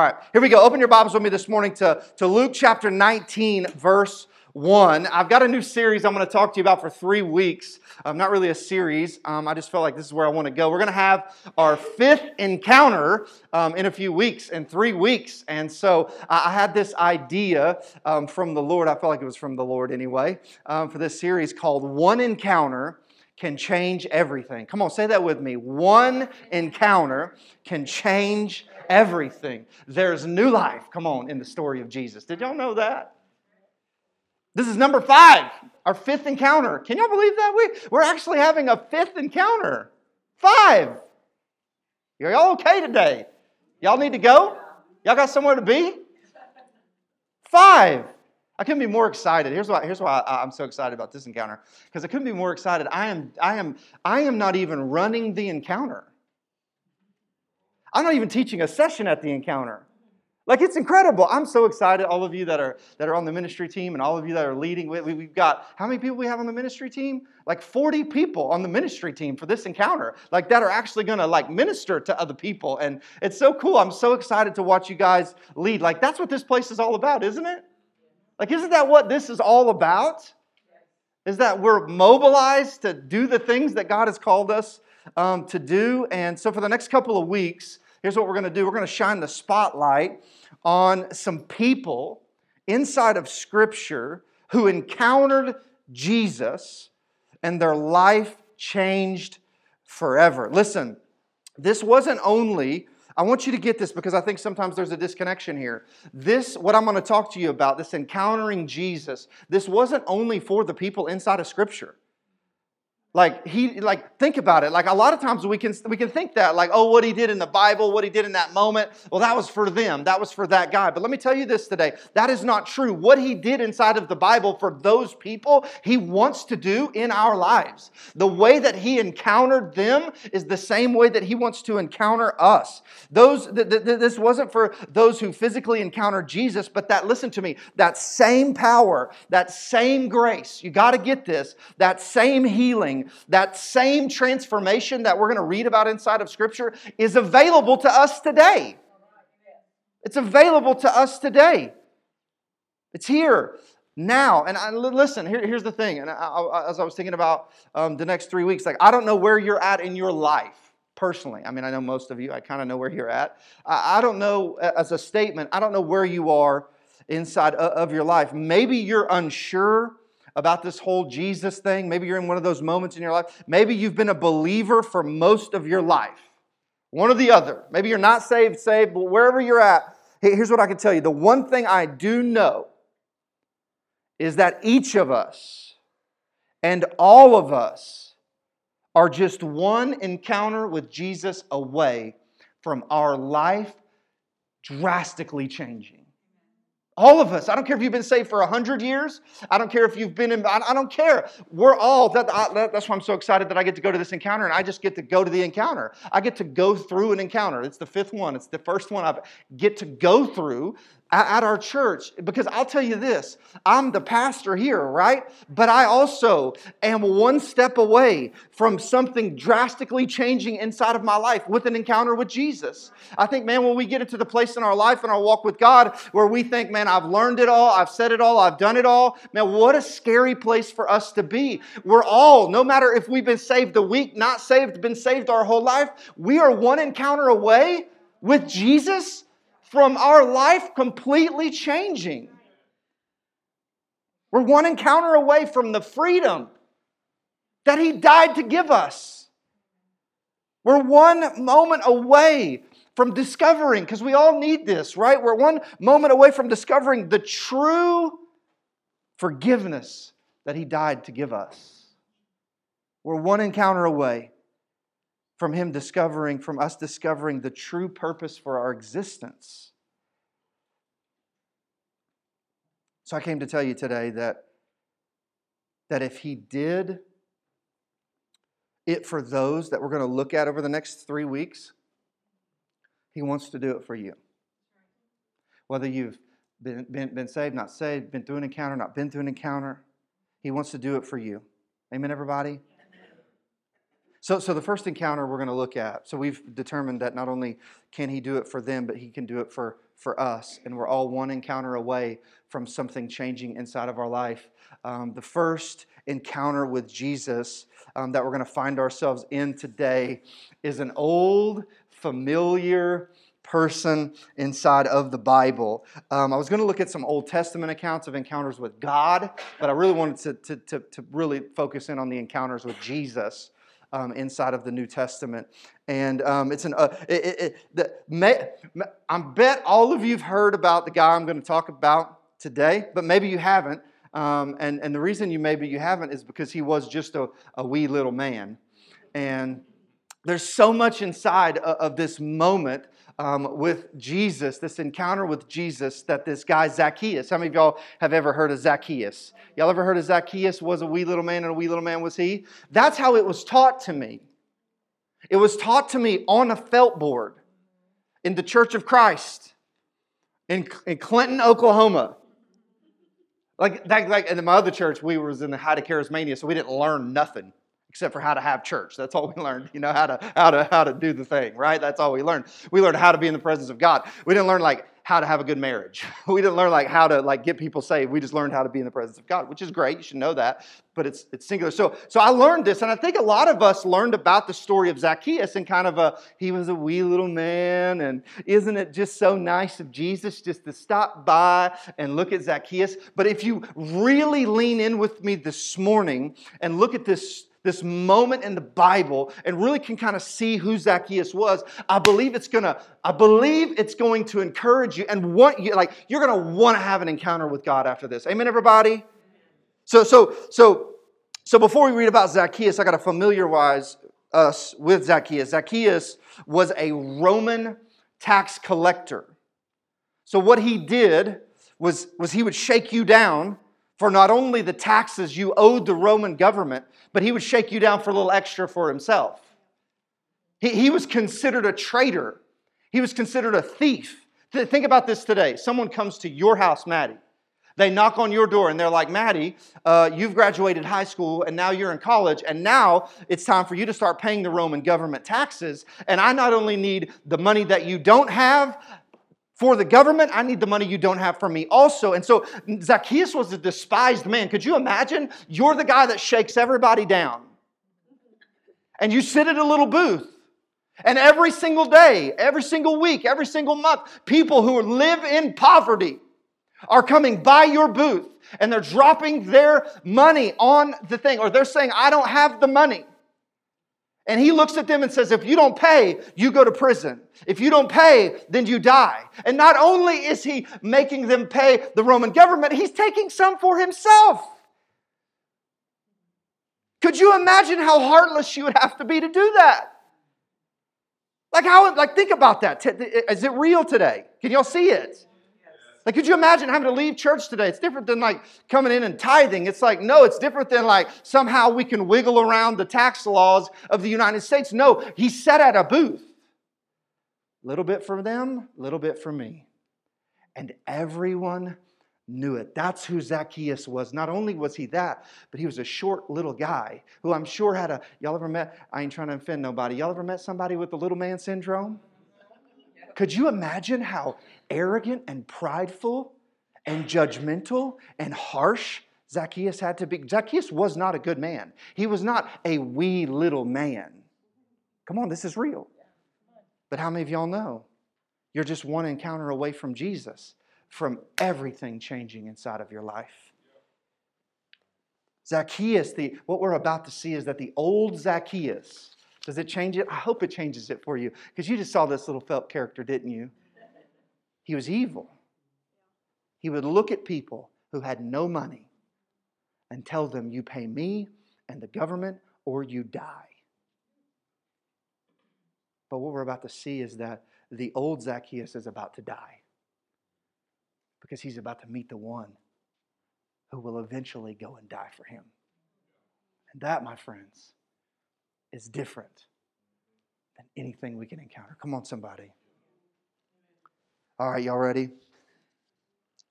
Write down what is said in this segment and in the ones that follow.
All right, here we go. Open your Bibles with me this morning to, to Luke chapter 19, verse 1. I've got a new series I'm going to talk to you about for three weeks. Um, not really a series. Um, I just felt like this is where I want to go. We're going to have our fifth encounter um, in a few weeks, in three weeks. And so I, I had this idea um, from the Lord. I felt like it was from the Lord anyway, um, for this series called One Encounter can change everything. Come on, say that with me. One encounter can change everything. There's new life, come on, in the story of Jesus. Did y'all know that? This is number five, our fifth encounter. Can y'all believe that? We, we're actually having a fifth encounter. Five. Are y'all okay today? Y'all need to go? Y'all got somewhere to be? Five. I couldn't be more excited. Here's why, here's why I, am so excited about this encounter. Because I couldn't be more excited. I am, I, am, I am not even running the encounter. I'm not even teaching a session at the encounter. Like it's incredible. I'm so excited. All of you that are that are on the ministry team and all of you that are leading. We, we've got how many people we have on the ministry team? Like 40 people on the ministry team for this encounter. Like that are actually to like minister to other people. And it's so cool. I'm so excited to watch you guys lead. Like that's what this place is all about, isn't it? Like isn't that what this is all about? Is that we're mobilized to do the things that God has called us um, to do. And so for the next couple of weeks, here's what we're going to do we're going to shine the spotlight on some people inside of Scripture who encountered Jesus and their life changed forever. Listen, this wasn't only I want you to get this because I think sometimes there's a disconnection here. This, what I'm going to talk to you about, this encountering Jesus, this wasn't only for the people inside of Scripture. Like he like think about it. Like a lot of times we can we can think that like oh what he did in the Bible, what he did in that moment, well that was for them. That was for that guy. But let me tell you this today. That is not true. What he did inside of the Bible for those people, he wants to do in our lives. The way that he encountered them is the same way that he wants to encounter us. Those th- th- this wasn't for those who physically encountered Jesus, but that listen to me, that same power, that same grace. You got to get this. That same healing that same transformation that we're going to read about inside of Scripture is available to us today. It's available to us today. It's here now. And I, listen, here, here's the thing. And I, I, as I was thinking about um, the next three weeks, like I don't know where you're at in your life personally. I mean, I know most of you. I kind of know where you're at. I, I don't know as a statement. I don't know where you are inside of your life. Maybe you're unsure about this whole Jesus thing. Maybe you're in one of those moments in your life. Maybe you've been a believer for most of your life. One or the other. Maybe you're not saved, saved, but wherever you're at, here's what I can tell you. The one thing I do know is that each of us and all of us are just one encounter with Jesus away from our life drastically changing. All of us. I don't care if you've been saved for 100 years. I don't care if you've been in, I don't care. We're all, that, I, that's why I'm so excited that I get to go to this encounter and I just get to go to the encounter. I get to go through an encounter. It's the fifth one, it's the first one I get to go through at our church because I'll tell you this I'm the pastor here, right? But I also am one step away from something drastically changing inside of my life with an encounter with Jesus. I think, man, when we get into the place in our life and our walk with God where we think, man, I've learned it all, I've said it all, I've done it all, man, what a scary place for us to be. We're all, no matter if we've been saved a week, not saved, been saved our whole life, we are one encounter away with Jesus from our life completely changing. We're one encounter away from the freedom that He died to give us. We're one moment away from discovering, because we all need this, right? We're one moment away from discovering the true forgiveness that He died to give us. We're one encounter away from Him discovering, from us discovering the true purpose for our existence. So I came to tell you today that, that if He did it for those that we're going to look at over the next three weeks, He wants to do it for you. Whether you've been, been, been saved, not saved, been through an encounter, not been through an encounter, He wants to do it for you. Amen, everybody? So, so the first encounter we're going to look at. So we've determined that not only can he do it for them, but he can do it for, for us. And we're all one encounter away from something changing inside of our life. Um, the first encounter with Jesus um, that we're going to find ourselves in today is an old, familiar person inside of the Bible. Um, I was going to look at some Old Testament accounts of encounters with God, but I really wanted to, to, to, to really focus in on the encounters with Jesus. Um, inside of the New Testament, and um, it's an. Uh, it, it, it, the, may, I bet all of you've heard about the guy I'm going to talk about today, but maybe you haven't. Um, and, and the reason you maybe you haven't is because he was just a, a wee little man, and there's so much inside of, of this moment um, with Jesus, this encounter with Jesus, that this guy Zacchaeus, how many of y'all have ever heard of Zacchaeus? Y'all ever heard of Zacchaeus was a wee little man and a wee little man was he? That's how it was taught to me. It was taught to me on a felt board in the Church of Christ in, in Clinton, Oklahoma. Like, that, like in my other church, we was in the height of charismania, so we didn't learn nothing except for how to have church. That's all we learned, you know, how to how to how to do the thing, right? That's all we learned. We learned how to be in the presence of God. We didn't learn like how to have a good marriage. We didn't learn like how to like get people saved. We just learned how to be in the presence of God, which is great. You should know that, but it's it's singular. So so I learned this, and I think a lot of us learned about the story of Zacchaeus and kind of a he was a wee little man, and isn't it just so nice of Jesus just to stop by and look at Zacchaeus? But if you really lean in with me this morning and look at this this moment in the Bible and really can kind of see who Zacchaeus was, I believe it's gonna, I believe it's going to encourage you and want you, like you're gonna want to have an encounter with God after this. Amen, everybody? So, so, so, so before we read about Zacchaeus, I gotta familiarize us with Zacchaeus. Zacchaeus was a Roman tax collector. So what he did was, was he would shake you down for not only the taxes you owed the Roman government, but he would shake you down for a little extra for himself. He, he was considered a traitor, he was considered a thief. Think about this today. Someone comes to your house, Maddie. They knock on your door and they're like, Maddie, uh, you've graduated high school and now you're in college, and now it's time for you to start paying the Roman government taxes. And I not only need the money that you don't have, for the government, I need the money you don't have for me also. And so Zacchaeus was a despised man. Could you imagine? You're the guy that shakes everybody down. And you sit at a little booth. And every single day, every single week, every single month, people who live in poverty are coming by your booth and they're dropping their money on the thing, or they're saying, I don't have the money. And he looks at them and says, If you don't pay, you go to prison. If you don't pay, then you die. And not only is he making them pay the Roman government, he's taking some for himself. Could you imagine how heartless you would have to be to do that? Like how like think about that. Is it real today? Can y'all see it? Like, could you imagine having to leave church today? It's different than like coming in and tithing. It's like, no, it's different than like somehow we can wiggle around the tax laws of the United States. No, he sat at a booth. A Little bit for them, a little bit for me. And everyone knew it. That's who Zacchaeus was. Not only was he that, but he was a short little guy who I'm sure had a, y'all ever met, I ain't trying to offend nobody, y'all ever met somebody with the little man syndrome? Could you imagine how arrogant and prideful and judgmental and harsh Zacchaeus had to be? Zacchaeus was not a good man. He was not a wee little man. Come on, this is real. But how many of y'all know? You're just one encounter away from Jesus, from everything changing inside of your life. Zacchaeus, the, what we're about to see is that the old Zacchaeus, does it change it? I hope it changes it for you because you just saw this little felt character, didn't you? He was evil. He would look at people who had no money and tell them, You pay me and the government or you die. But what we're about to see is that the old Zacchaeus is about to die because he's about to meet the one who will eventually go and die for him. And that, my friends, is different than anything we can encounter. Come on, somebody. All right, y'all ready?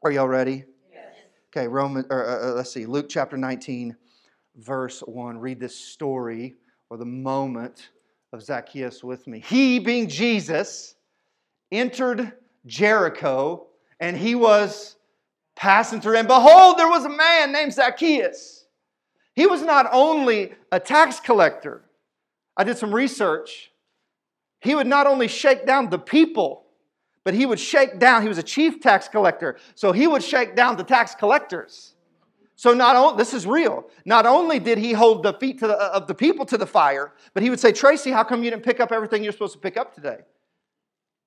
Are y'all ready? Yes. Okay, Roman, or, uh, uh, let's see, Luke chapter 19, verse 1. Read this story or the moment of Zacchaeus with me. He, being Jesus, entered Jericho and he was passing through. And behold, there was a man named Zacchaeus. He was not only a tax collector, I did some research. He would not only shake down the people, but he would shake down, he was a chief tax collector, so he would shake down the tax collectors. So not only this is real. Not only did he hold the feet the, of the people to the fire, but he would say, "Tracy, how come you didn't pick up everything you're supposed to pick up today?"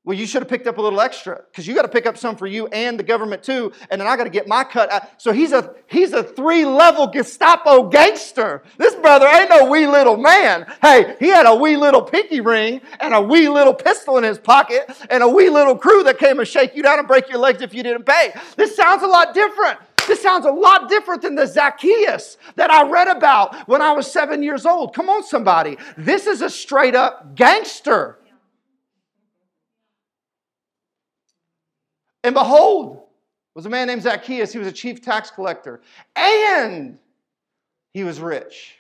Well, you should have picked up a little extra because you got to pick up some for you and the government too, and then I got to get my cut. Out. So he's a he's a three level Gestapo gangster. This brother ain't no wee little man. Hey, he had a wee little pinky ring and a wee little pistol in his pocket and a wee little crew that came and shake you down and break your legs if you didn't pay. This sounds a lot different. This sounds a lot different than the Zacchaeus that I read about when I was seven years old. Come on, somebody. This is a straight up gangster. And behold, was a man named Zacchaeus. He was a chief tax collector. And he was rich.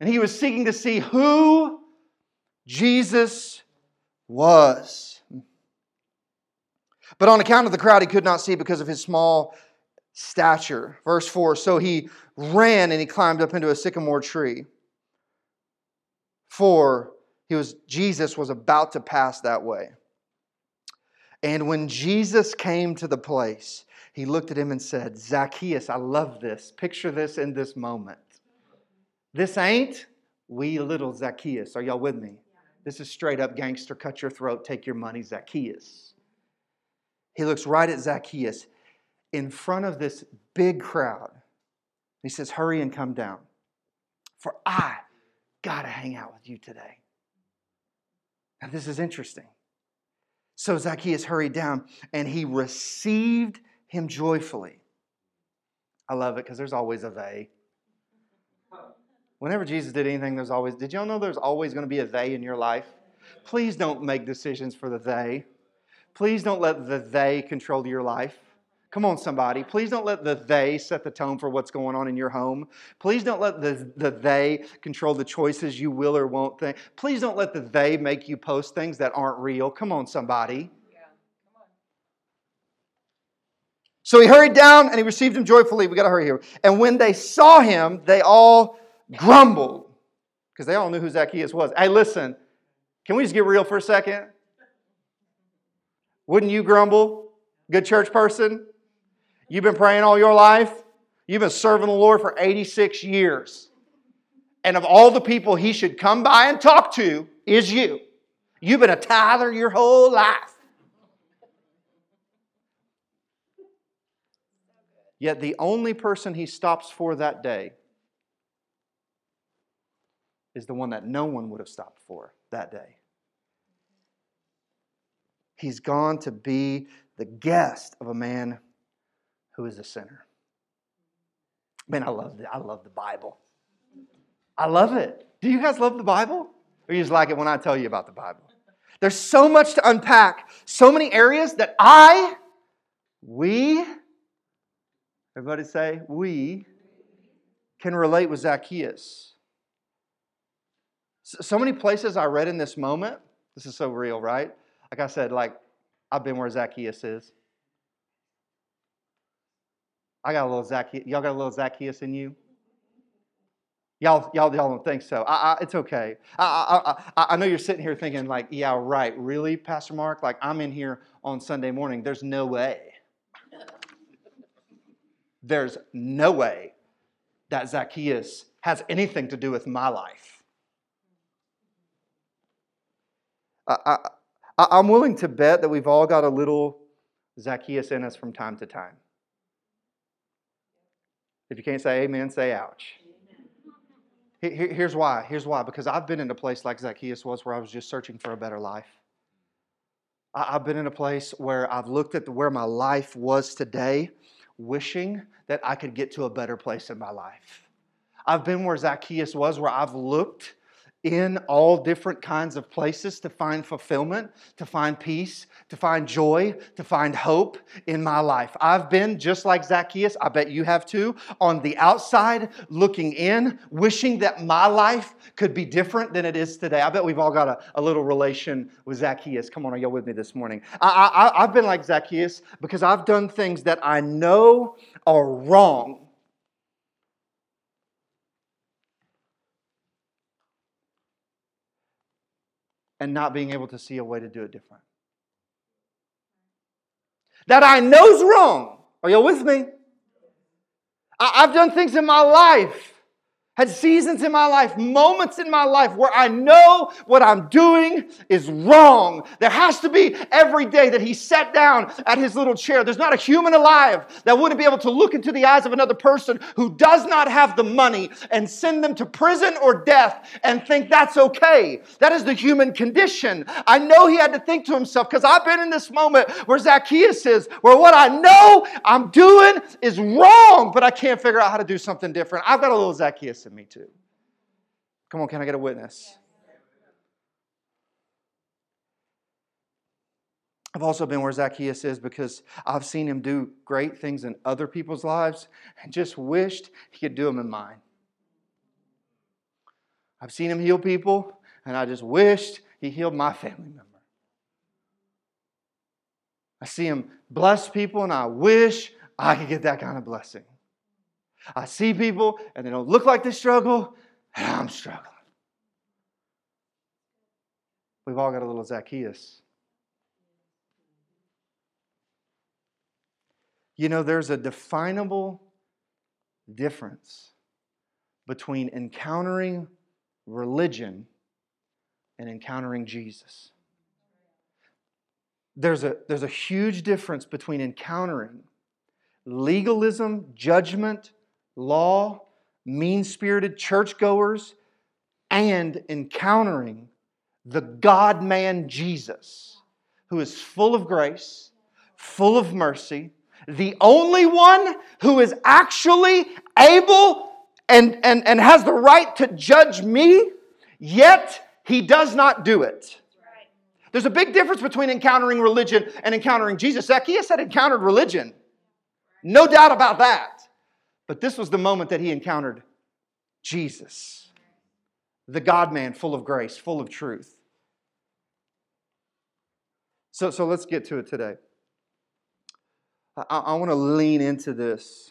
And he was seeking to see who Jesus was. But on account of the crowd, he could not see because of his small stature. Verse 4 So he ran and he climbed up into a sycamore tree. For he was Jesus was about to pass that way. And when Jesus came to the place, he looked at him and said, Zacchaeus, I love this. Picture this in this moment. This ain't wee little Zacchaeus. Are y'all with me? This is straight up gangster, cut your throat, take your money, Zacchaeus. He looks right at Zacchaeus in front of this big crowd. He says, Hurry and come down, for I got to hang out with you today. Now, this is interesting. So Zacchaeus hurried down and he received him joyfully. I love it because there's always a they. Whenever Jesus did anything, there's always, did y'all know there's always going to be a they in your life? Please don't make decisions for the they. Please don't let the they control your life. Come on, somebody. Please don't let the they set the tone for what's going on in your home. Please don't let the, the they control the choices you will or won't think. Please don't let the they make you post things that aren't real. Come on, somebody. So he hurried down and he received him joyfully. We got to hurry here. And when they saw him, they all grumbled because they all knew who Zacchaeus was. Hey, listen, can we just get real for a second? Wouldn't you grumble, good church person? You've been praying all your life. You've been serving the Lord for 86 years. And of all the people he should come by and talk to is you. You've been a tither your whole life. Yet the only person he stops for that day is the one that no one would have stopped for that day. He's gone to be the guest of a man who is a sinner. Man, I love the, I love the Bible. I love it. Do you guys love the Bible? Or you just like it when I tell you about the Bible? There's so much to unpack, so many areas that I, we, everybody say, we can relate with Zacchaeus. So many places I read in this moment, this is so real, right? Like I said, like I've been where Zacchaeus is. I got a little Zacchaeus. Y'all got a little Zacchaeus in you? Y'all, y'all, y'all don't think so. I, I, it's okay. I, I, I know you're sitting here thinking, like, yeah, right. Really, Pastor Mark? Like, I'm in here on Sunday morning. There's no way. There's no way that Zacchaeus has anything to do with my life. I, I, I'm willing to bet that we've all got a little Zacchaeus in us from time to time. If you can't say amen, say ouch. Here's why. Here's why. Because I've been in a place like Zacchaeus was where I was just searching for a better life. I've been in a place where I've looked at where my life was today, wishing that I could get to a better place in my life. I've been where Zacchaeus was, where I've looked in all different kinds of places to find fulfillment, to find peace, to find joy, to find hope in my life. I've been just like Zacchaeus, I bet you have too, on the outside, looking in, wishing that my life could be different than it is today. I bet we've all got a, a little relation with Zacchaeus. Come on, are y'all with me this morning? I, I, I've been like Zacchaeus because I've done things that I know are wrong and not being able to see a way to do it different. That I know's wrong. Are y'all with me? I, have done things in my life had seasons in my life, moments in my life where I know what I'm doing is wrong. There has to be every day that he sat down at his little chair. There's not a human alive that wouldn't be able to look into the eyes of another person who does not have the money and send them to prison or death and think that's okay. That is the human condition. I know he had to think to himself because I've been in this moment where Zacchaeus is, where what I know I'm doing is wrong, but I can't figure out how to do something different. I've got a little Zacchaeus me too. Come on, can I get a witness? I've also been where Zacchaeus is because I've seen him do great things in other people's lives and just wished he could do them in mine. I've seen him heal people and I just wished he healed my family member. I see him bless people and I wish I could get that kind of blessing. I see people and they don't look like they struggle, and I'm struggling. We've all got a little Zacchaeus. You know, there's a definable difference between encountering religion and encountering Jesus. There's a, there's a huge difference between encountering legalism, judgment, law, mean spirited churchgoers, and encountering the God man Jesus, who is full of grace, full of mercy, the only one who is actually able and, and, and has the right to judge me, yet he does not do it. There's a big difference between encountering religion and encountering Jesus. Zacchaeus had encountered religion. No doubt about that. But this was the moment that he encountered Jesus, the God man, full of grace, full of truth. So, so let's get to it today. I, I want to lean into this.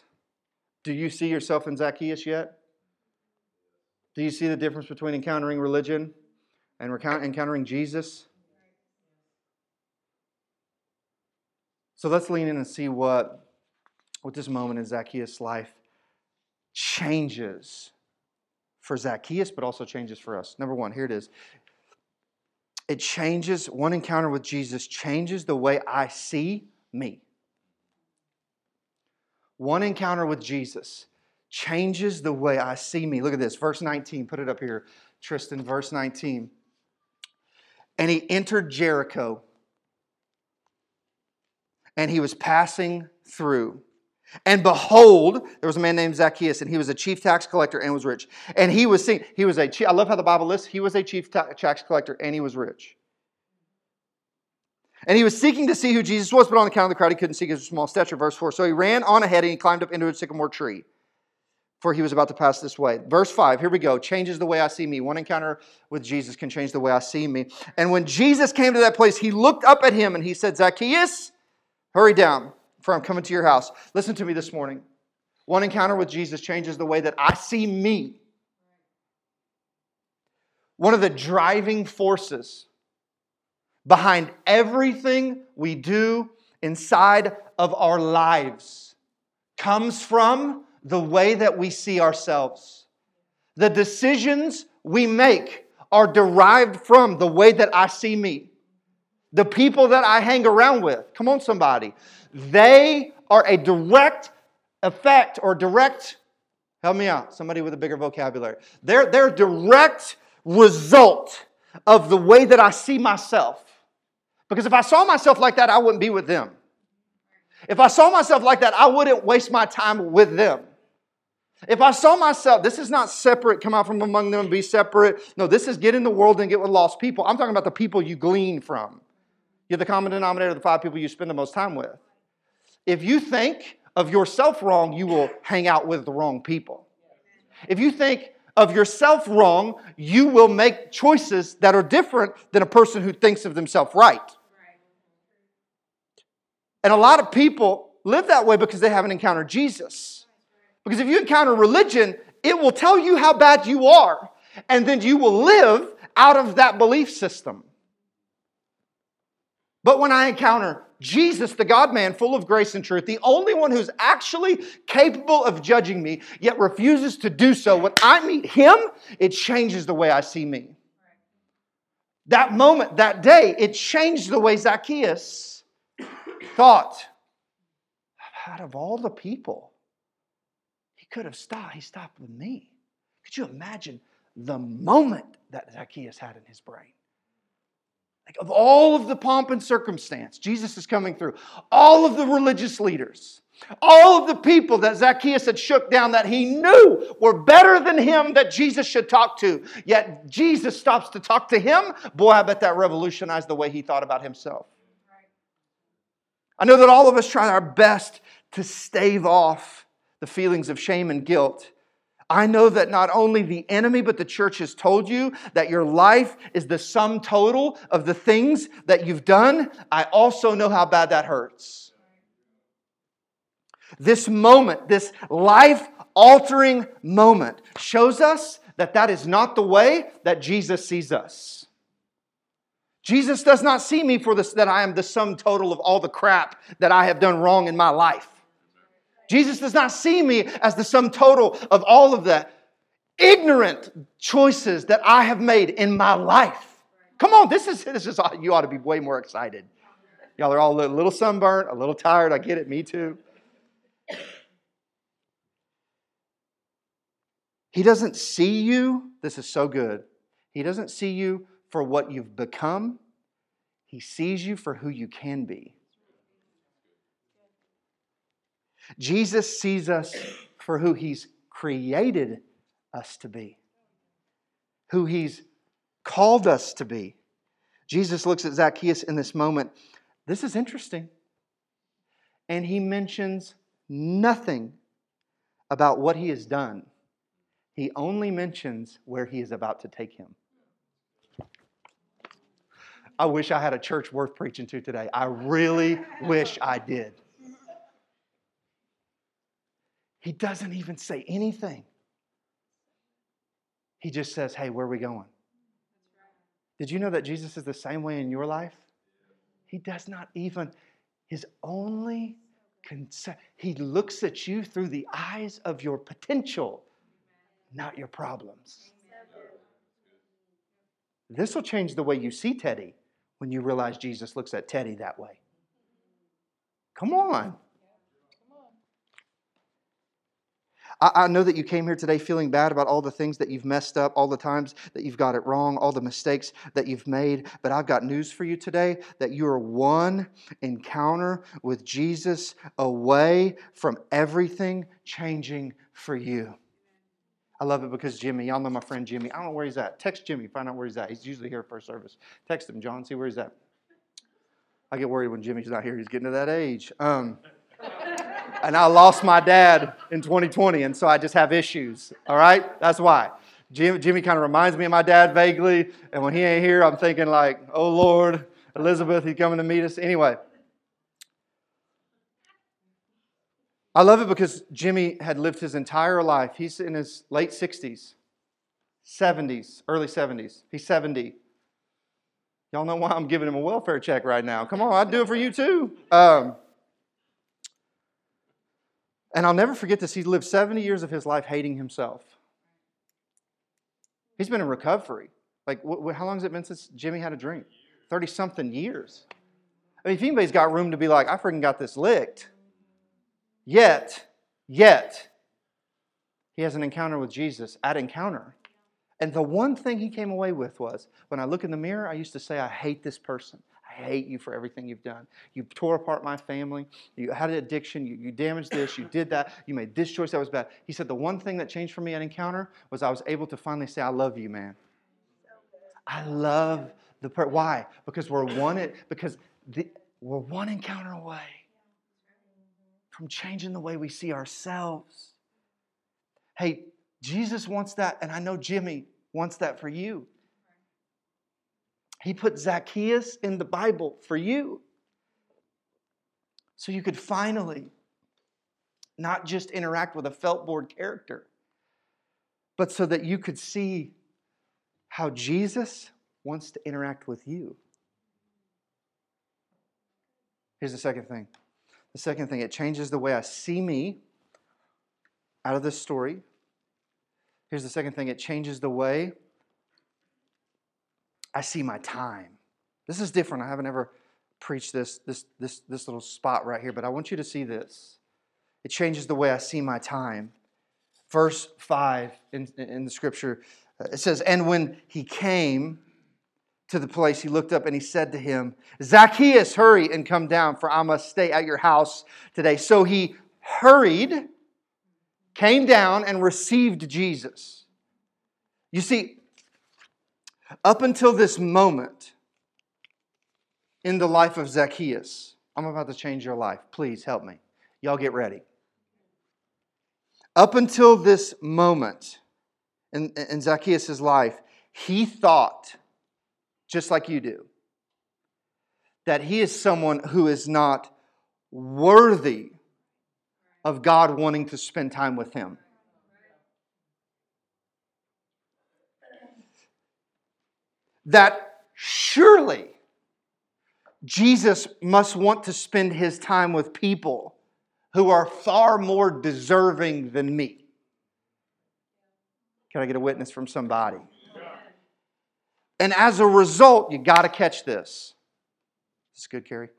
Do you see yourself in Zacchaeus yet? Do you see the difference between encountering religion and encountering Jesus? So let's lean in and see what, what this moment in Zacchaeus' life changes for Zacchaeus, but also changes for us. Number one, here it is. It changes, one encounter with Jesus changes the way I see me. One encounter with Jesus changes the way I see me. Look at this, verse 19. Put it up here, Tristan, verse 19. And he entered Jericho, and he was passing through. And behold, there was a man named Zacchaeus, and he was a chief tax collector and was rich. And he was seeing, he was a, I love how the Bible lists, he was a chief tax collector and he was rich. And he was seeking to see who Jesus was, but on account of the crowd, he couldn't see his small stature. Verse 4. So he ran on ahead and he climbed up into a sycamore tree, for he was about to pass this way. Verse 5, here we go. Changes the way I see me. One encounter with Jesus can change the way I see me. And when Jesus came to that place, he looked up at him and he said, Zacchaeus, hurry down for I'm coming to your house. Listen to me this morning. One encounter with Jesus changes the way that I see me. One of the driving forces behind everything we do inside of our lives comes from the way that we see ourselves. The decisions we make are derived from the way that I see me. The people that I hang around with. Come on, somebody. They are a direct effect or direct, help me out, somebody with a bigger vocabulary. They're, they're direct result of the way that I see myself. Because if I saw myself like that, I wouldn't be with them. If I saw myself like that, I wouldn't waste my time with them. If I saw myself, this is not separate, come out from among them and be separate. No, this is get in the world and get with lost people. I'm talking about the people you glean from. You're the common denominator of the five people you spend the most time with. If you think of yourself wrong, you will hang out with the wrong people. If you think of yourself wrong, you will make choices that are different than a person who thinks of themselves right. And a lot of people live that way because they haven't encountered Jesus. Because if you encounter religion, it will tell you how bad you are, and then you will live out of that belief system. But when I encounter Jesus, the God man, full of grace and truth, the only one who's actually capable of judging me, yet refuses to do so, when I meet him, it changes the way I see me. That moment, that day, it changed the way Zacchaeus thought. Out of all the people, he could have stopped. He stopped with me. Could you imagine the moment that Zacchaeus had in his brain? Like of all of the pomp and circumstance, Jesus is coming through. All of the religious leaders, all of the people that Zacchaeus had shook down that he knew were better than him that Jesus should talk to. Yet Jesus stops to talk to him. Boy, I bet that revolutionized the way he thought about himself. I know that all of us try our best to stave off the feelings of shame and guilt I know that not only the enemy, but the church has told you that your life is the sum total of the things that you've done. I also know how bad that hurts. This moment, this life altering moment, shows us that that is not the way that Jesus sees us. Jesus does not see me for this, that I am the sum total of all the crap that I have done wrong in my life. Jesus does not see me as the sum total of all of the ignorant choices that I have made in my life. Come on, this is, this is you ought to be way more excited. Y'all are all a little sunburnt, a little tired. I get it, me too. He doesn't see you, this is so good. He doesn't see you for what you've become, He sees you for who you can be. Jesus sees us for who He's created us to be, who He's called us to be. Jesus looks at Zacchaeus in this moment. This is interesting. And he mentions nothing about what he has done. He only mentions where he is about to take him. I wish I had a church worth preaching to today. I really wish I did. He doesn't even say anything. He just says, Hey, where are we going? Did you know that Jesus is the same way in your life? He does not even, his only concern, he looks at you through the eyes of your potential, not your problems. This will change the way you see Teddy when you realize Jesus looks at Teddy that way. Come on. I, I know that you came here today feeling bad about all the things that you've messed up, all the times that you've got it wrong, all the mistakes that you've made. But I've got news for you today that you are one encounter with Jesus away from everything changing for you. I love it because Jimmy, y'all know my friend Jimmy. I don't know where he's at. Text Jimmy, find out where he's at. He's usually here first service. Text him, John, see where he's at. I get worried when Jimmy's not here. He's getting to that age. Um, and I lost my dad in 2020, and so I just have issues. All right? That's why. Jimmy, Jimmy kind of reminds me of my dad vaguely, and when he ain't here, I'm thinking like, oh Lord, Elizabeth, he's coming to meet us. Anyway. I love it because Jimmy had lived his entire life. He's in his late 60s, 70s, early 70s. He's 70. Y'all know why I'm giving him a welfare check right now. Come on, I'd do it for you too. Um, and I'll never forget this. He lived 70 years of his life hating himself. He's been in recovery. Like, wh- how long has it been since Jimmy had a drink? 30 something years. I mean, if anybody's got room to be like, I freaking got this licked. Yet, yet, he has an encounter with Jesus at encounter. And the one thing he came away with was when I look in the mirror, I used to say, I hate this person. I hate you for everything you've done. You tore apart my family. You had an addiction. You, you damaged this. You did that. You made this choice that was bad. He said, The one thing that changed for me at Encounter was I was able to finally say, I love you, man. I love the per- why? Because we're one because the, we're one encounter away from changing the way we see ourselves. Hey, Jesus wants that, and I know Jimmy wants that for you. He put Zacchaeus in the Bible for you. So you could finally not just interact with a felt board character, but so that you could see how Jesus wants to interact with you. Here's the second thing. The second thing, it changes the way I see me out of this story. Here's the second thing, it changes the way I see my time. This is different. I haven't ever preached this, this, this, this little spot right here, but I want you to see this. It changes the way I see my time. Verse 5 in, in the scripture, uh, it says, And when he came, to the place, he looked up and he said to him, Zacchaeus, hurry and come down, for I must stay at your house today. So he hurried, came down, and received Jesus. You see, up until this moment in the life of Zacchaeus, I'm about to change your life. Please help me. Y'all get ready. Up until this moment in, in Zacchaeus' life, he thought just like you do. That he is someone who is not worthy of God wanting to spend time with him. That surely Jesus must want to spend his time with people who are far more deserving than me. Can I get a witness from somebody? And as a result, you got to catch this. Is this good, Carrie?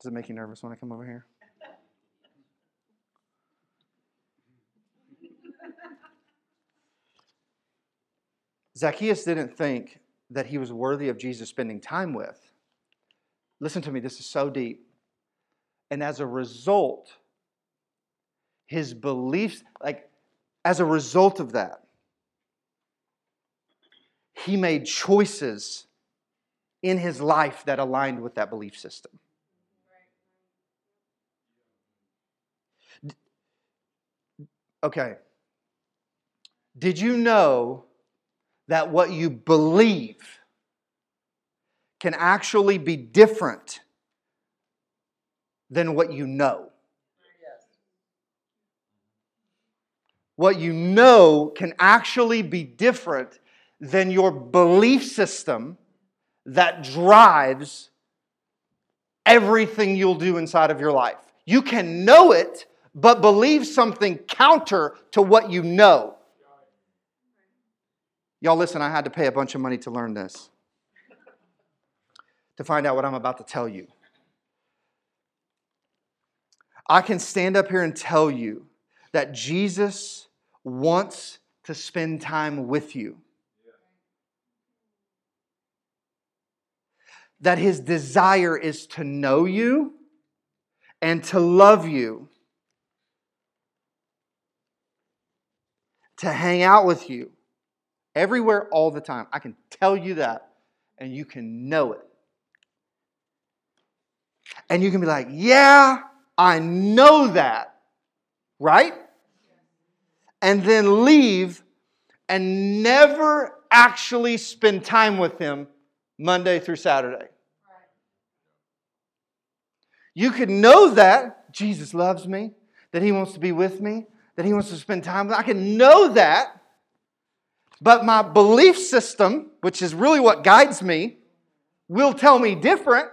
Does it make you nervous when I come over here? Zacchaeus didn't think that he was worthy of Jesus spending time with. Listen to me, this is so deep. And as a result, his beliefs, like, as a result of that, he made choices in his life that aligned with that belief system. Okay. Did you know that what you believe can actually be different than what you know? What you know can actually be different than your belief system that drives everything you'll do inside of your life. You can know it, but believe something counter to what you know. Y'all, listen, I had to pay a bunch of money to learn this, to find out what I'm about to tell you. I can stand up here and tell you that Jesus wants to spend time with you. that his desire is to know you and to love you, to hang out with you everywhere all the time. I can tell you that, and you can know it. And you can be like, yeah, I know that, right? And then leave and never actually spend time with him Monday through Saturday. You could know that Jesus loves me, that He wants to be with me, that He wants to spend time with me. I can know that, but my belief system, which is really what guides me, will tell me different.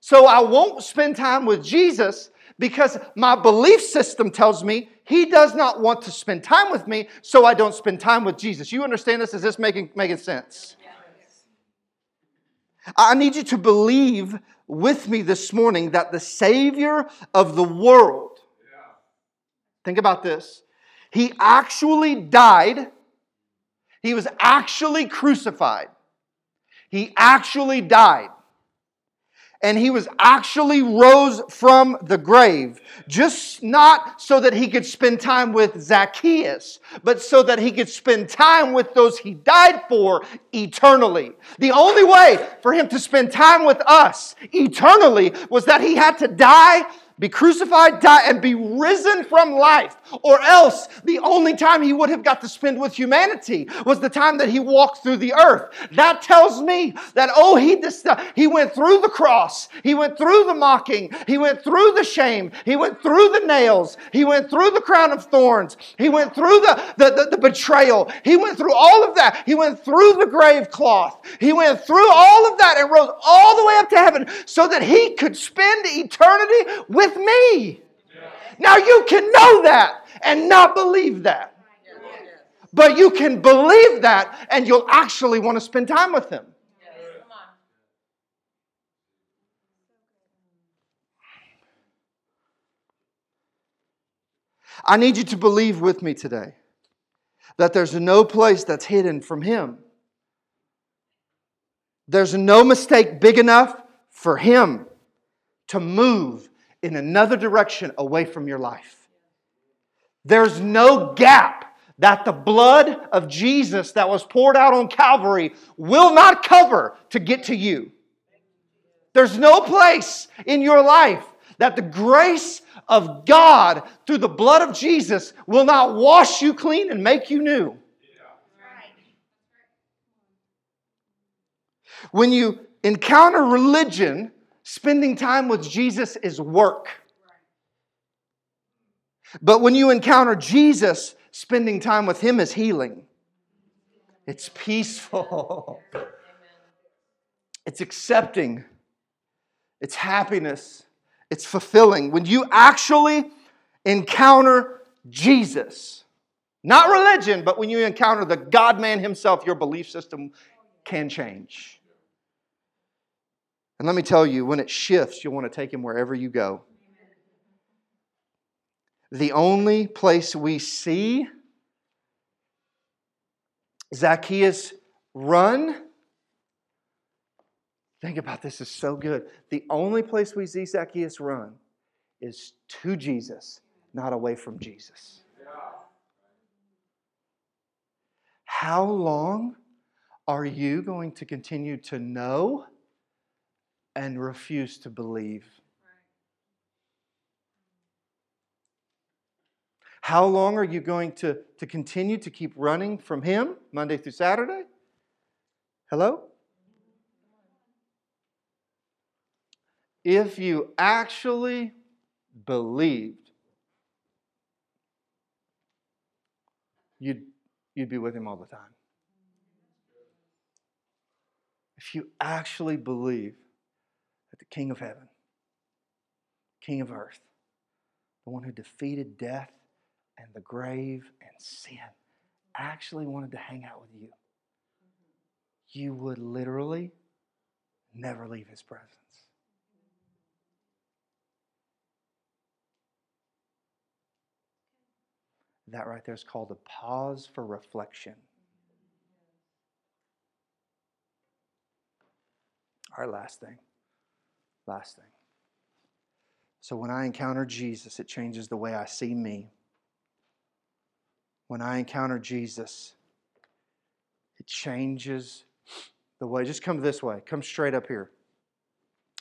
So I won't spend time with Jesus because my belief system tells me he does not want to spend time with me, so I don't spend time with Jesus. You understand this? Is this making, making sense? I need you to believe with me this morning that the Savior of the world, think about this, he actually died, he was actually crucified, he actually died and he was actually rose from the grave, just not so that he could spend time with Zacchaeus, but so that he could spend time with those he died for eternally. The only way for him to spend time with us eternally was that he had to die be crucified, die, and be risen from life. Or else, the only time he would have got to spend with humanity was the time that he walked through the earth. That tells me that, oh, he, dis- uh, he went through the cross, he went through the mocking, he went through the shame, he went through the nails, he went through the crown of thorns, he went through the, the, the, the betrayal, he went through all of that, he went through the grave cloth, he went through all of that and rose all the way up to heaven so that he could spend eternity with with me. Now you can know that and not believe that. But you can believe that and you'll actually want to spend time with him. I need you to believe with me today that there's no place that's hidden from Him. There's no mistake big enough for Him to move in another direction away from your life. There's no gap that the blood of Jesus that was poured out on Calvary will not cover to get to you. There's no place in your life that the grace of God through the blood of Jesus will not wash you clean and make you new. When you encounter religion, Spending time with Jesus is work. But when you encounter Jesus, spending time with Him is healing. It's peaceful. It's accepting. It's happiness. It's fulfilling. When you actually encounter Jesus, not religion, but when you encounter the God man Himself, your belief system can change. And let me tell you, when it shifts, you'll want to take him wherever you go. The only place we see Zacchaeus run, think about this, is so good. The only place we see Zacchaeus run is to Jesus, not away from Jesus. How long are you going to continue to know? And refuse to believe. How long are you going to, to continue to keep running from Him Monday through Saturday? Hello? If you actually believed, you'd, you'd be with Him all the time. If you actually believe, King of heaven, King of earth, the one who defeated death and the grave and sin, actually wanted to hang out with you, you would literally never leave his presence. That right there is called a pause for reflection. Our last thing. Last thing. So when I encounter Jesus, it changes the way I see me. When I encounter Jesus, it changes the way. Just come this way. Come straight up here.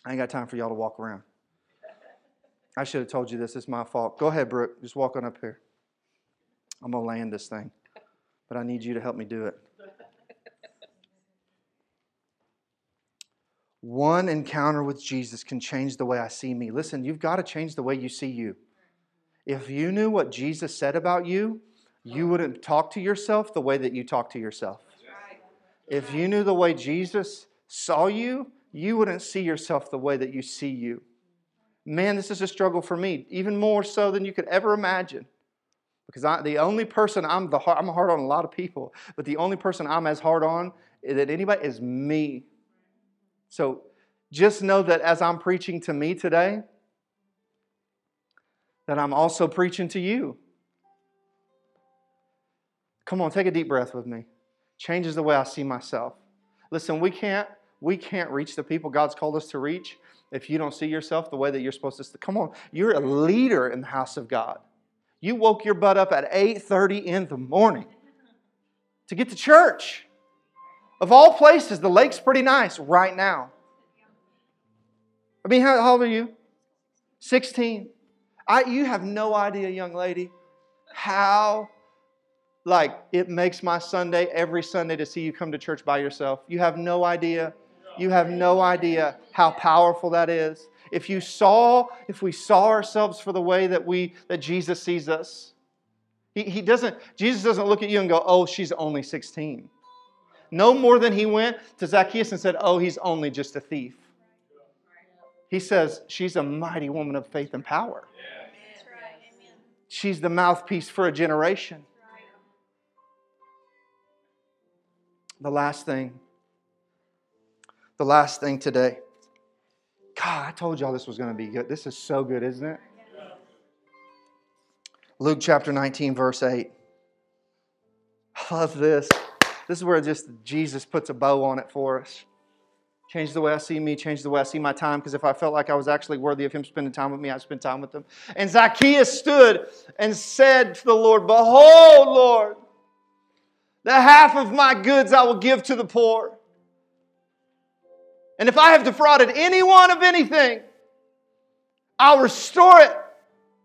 I ain't got time for y'all to walk around. I should have told you this. It's my fault. Go ahead, Brooke. Just walk on up here. I'm going to land this thing, but I need you to help me do it. One encounter with Jesus can change the way I see me. Listen, you've got to change the way you see you. If you knew what Jesus said about you, you wouldn't talk to yourself the way that you talk to yourself. If you knew the way Jesus saw you, you wouldn't see yourself the way that you see you. Man, this is a struggle for me, even more so than you could ever imagine. Because I, the only person I'm the hard, I'm hard on a lot of people, but the only person I'm as hard on that anybody is me. So just know that as I'm preaching to me today, that I'm also preaching to you. Come on, take a deep breath with me. Changes the way I see myself. Listen, we can't we can't reach the people God's called us to reach if you don't see yourself the way that you're supposed to. Come on, you're a leader in the house of God. You woke your butt up at 8:30 in the morning to get to church. Of all places, the lake's pretty nice right now. I mean, how, how old are you? 16. I, you have no idea, young lady, how like it makes my Sunday every Sunday to see you come to church by yourself. You have no idea. You have no idea how powerful that is. If you saw, if we saw ourselves for the way that we that Jesus sees us, he, he doesn't, Jesus doesn't look at you and go, oh, she's only 16. No more than he went to Zacchaeus and said, oh, he's only just a thief. He says, she's a mighty woman of faith and power. She's the mouthpiece for a generation. The last thing, the last thing today. God, I told y'all this was going to be good. This is so good, isn't it? Luke chapter 19, verse 8. I love this. This is where just Jesus puts a bow on it for us. Change the way I see me, change the way I see my time, because if I felt like I was actually worthy of Him spending time with me, I'd spend time with Him. And Zacchaeus stood and said to the Lord, Behold, Lord, the half of my goods I will give to the poor. And if I have defrauded anyone of anything, I'll restore it.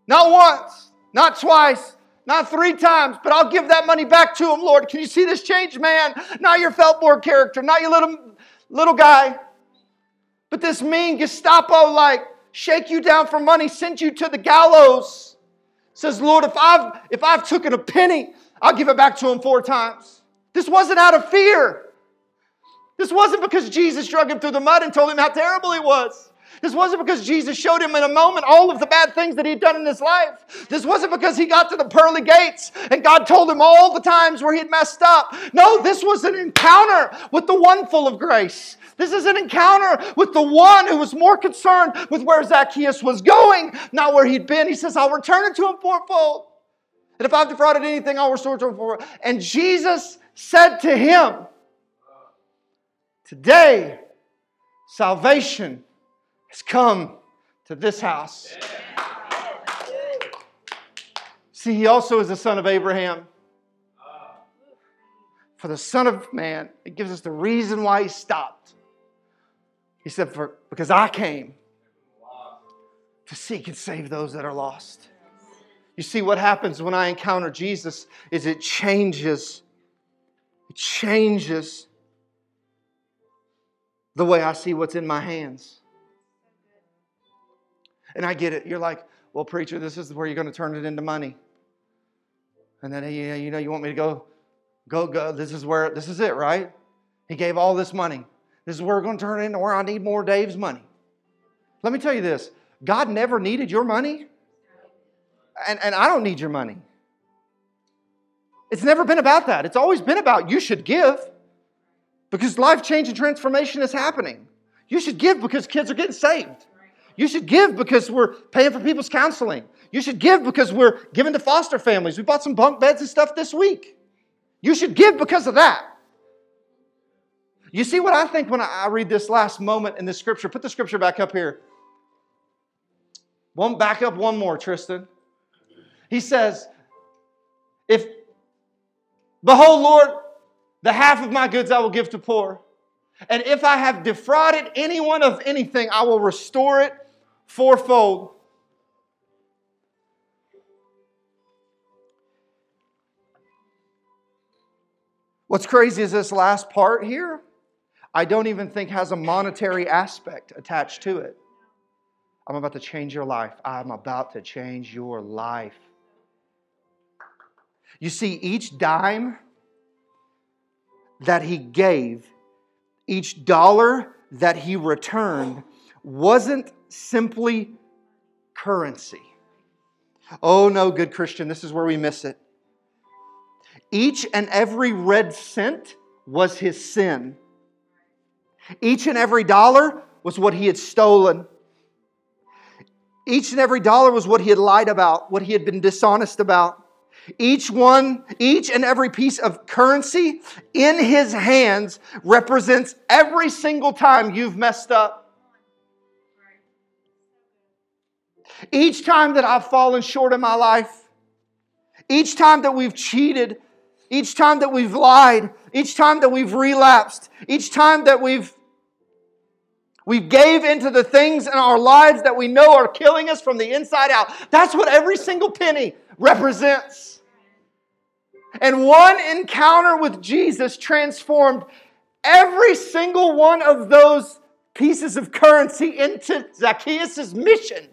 Not once, not twice, not three times, but I'll give that money back to him, Lord. Can you see this change, man? Not your felt board character, not your little, little guy, but this mean Gestapo like shake you down for money, send you to the gallows. Says, Lord, if I've if I've taken a penny, I'll give it back to him four times. This wasn't out of fear. This wasn't because Jesus drug him through the mud and told him how terrible he was. This wasn't because Jesus showed him in a moment all of the bad things that he'd done in his life. This wasn't because he got to the pearly gates and God told him all the times where he'd messed up. No, this was an encounter with the one full of grace. This is an encounter with the one who was more concerned with where Zacchaeus was going, not where he'd been. He says, I'll return it to him fourfold. And if I've defrauded anything, I'll restore it to him fourfold. And Jesus said to him, Today, salvation has come to this house. See, he also is the son of Abraham. For the Son of Man, it gives us the reason why he stopped. He said, For because I came to seek and save those that are lost. You see, what happens when I encounter Jesus is it changes. It changes the way I see what's in my hands. And I get it. You're like, well, preacher, this is where you're going to turn it into money. And then, yeah, you know, you want me to go, go, go. This is where, this is it, right? He gave all this money. This is where we're going to turn it into where I need more Dave's money. Let me tell you this God never needed your money, and, and I don't need your money. It's never been about that. It's always been about you should give because life change and transformation is happening. You should give because kids are getting saved. You should give because we're paying for people's counseling. You should give because we're giving to foster families. We bought some bunk beds and stuff this week. You should give because of that. You see what I think when I read this last moment in the scripture? Put the scripture back up here. One back up one more, Tristan. He says, If behold, Lord, the half of my goods I will give to poor. And if I have defrauded anyone of anything, I will restore it fourfold. What's crazy is this last part here, I don't even think has a monetary aspect attached to it. I'm about to change your life. I'm about to change your life. You see, each dime that he gave, each dollar that he returned, wasn't simply currency. Oh, no, good Christian, this is where we miss it. Each and every red cent was his sin. Each and every dollar was what he had stolen. Each and every dollar was what he had lied about, what he had been dishonest about. Each one, each and every piece of currency in his hands represents every single time you've messed up. Each time that I've fallen short in my life, each time that we've cheated, each time that we've lied, each time that we've relapsed, each time that we've we gave into the things in our lives that we know are killing us from the inside out. That's what every single penny represents. And one encounter with Jesus transformed every single one of those pieces of currency into Zacchaeus' mission.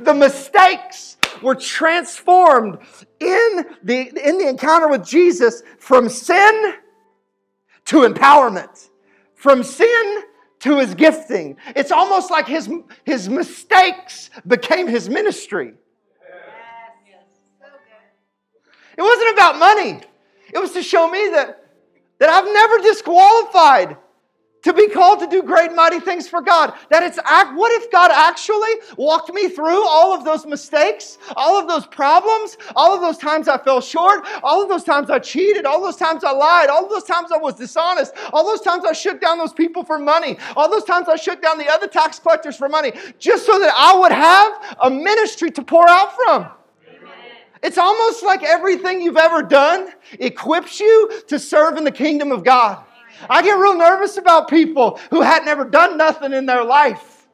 The mistakes were transformed in the, in the encounter with Jesus from sin to empowerment, from sin to his gifting. It's almost like his, his mistakes became his ministry. It wasn't about money. It was to show me that, that I've never disqualified to be called to do great mighty things for God. That it's act what if God actually walked me through all of those mistakes, all of those problems, all of those times I fell short, all of those times I cheated, all those times I lied, all those times I was dishonest, all those times I shook down those people for money, all those times I shook down the other tax collectors for money, just so that I would have a ministry to pour out from. It's almost like everything you've ever done equips you to serve in the kingdom of God. I get real nervous about people who had never done nothing in their life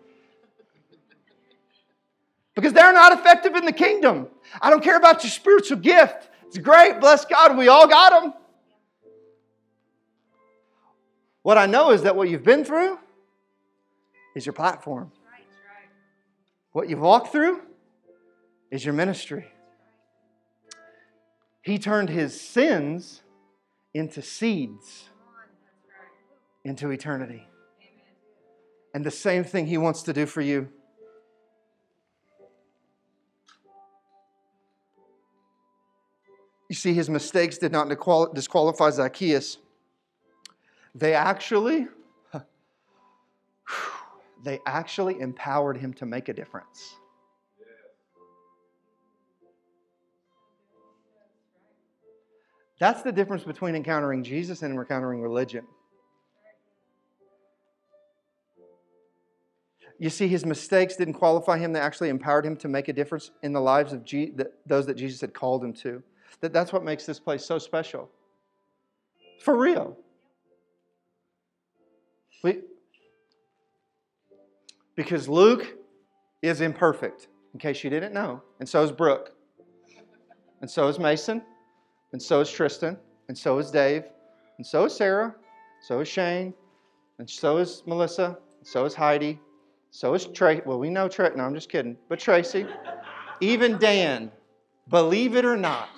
because they're not effective in the kingdom. I don't care about your spiritual gift. It's great, bless God, we all got them. What I know is that what you've been through is your platform. What you've walked through is your ministry. He turned his sins into seeds into eternity. And the same thing He wants to do for you. You see, his mistakes did not disqualify Zacchaeus. They actually, they actually empowered him to make a difference. That's the difference between encountering Jesus and encountering religion. You see, his mistakes didn't qualify him, they actually empowered him to make a difference in the lives of Je- those that Jesus had called him to. That, that's what makes this place so special. For real. We, because Luke is imperfect, in case you didn't know, and so is Brooke, and so is Mason, and so is Tristan, and so is Dave, and so is Sarah, so is Shane, and so is Melissa, and so is Heidi, so is Tracy. Well, we know Tracy. No, I'm just kidding. But Tracy, even Dan, believe it or not,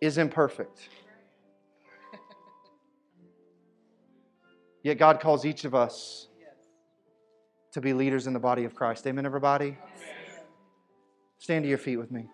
is imperfect. Yet God calls each of us to be leaders in the body of Christ. Amen, everybody? Stand to your feet with me.